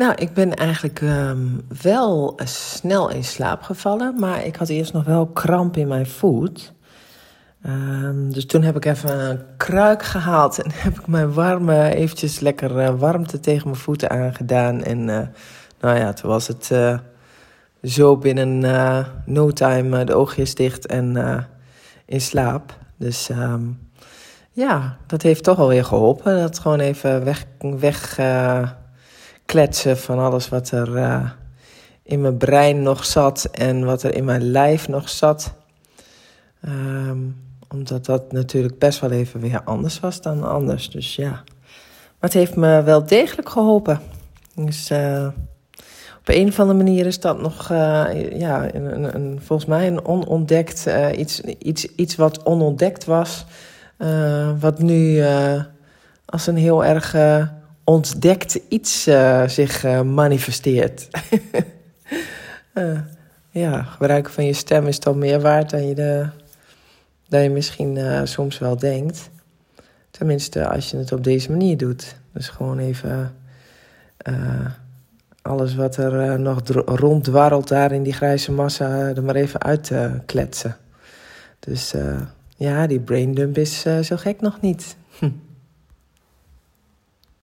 Nou, ik ben eigenlijk ehm, wel snel in slaap gevallen, maar ik had eerst nog wel kramp in mijn voet. Ehm, dus toen heb ik even een kruik gehaald en heb ik mijn warme, eventjes lekker uh, warmte tegen mijn voeten aangedaan. En uh, nou ja, toen was het zo binnen no time de oogjes dicht en in slaap. Dus um, ja, dat heeft toch alweer geholpen. Dat gewoon even weg, weg kletsen van alles wat er uh, in mijn brein nog zat en wat er in mijn lijf nog zat. Um, omdat dat natuurlijk best wel even weer anders was dan anders. Dus ja. Maar het heeft me wel degelijk geholpen. Dus uh, op een of andere manier is dat nog, uh, ja, een, een, volgens mij een onontdekt, iets, iets, iets wat onontdekt was. wat nu als een heel erg ontdekt iets uh, zich uh, manifesteert. uh, ja, gebruiken van je stem is dan meer waard dan je, de, dan je misschien soms wel denkt. Tenminste, als je het op deze manier doet. Dus gewoon even alles wat er nog ronddwarrelt daar in die grijze massa er maar even uit kletsen. Dus ja, die braindump is zo gek nog niet.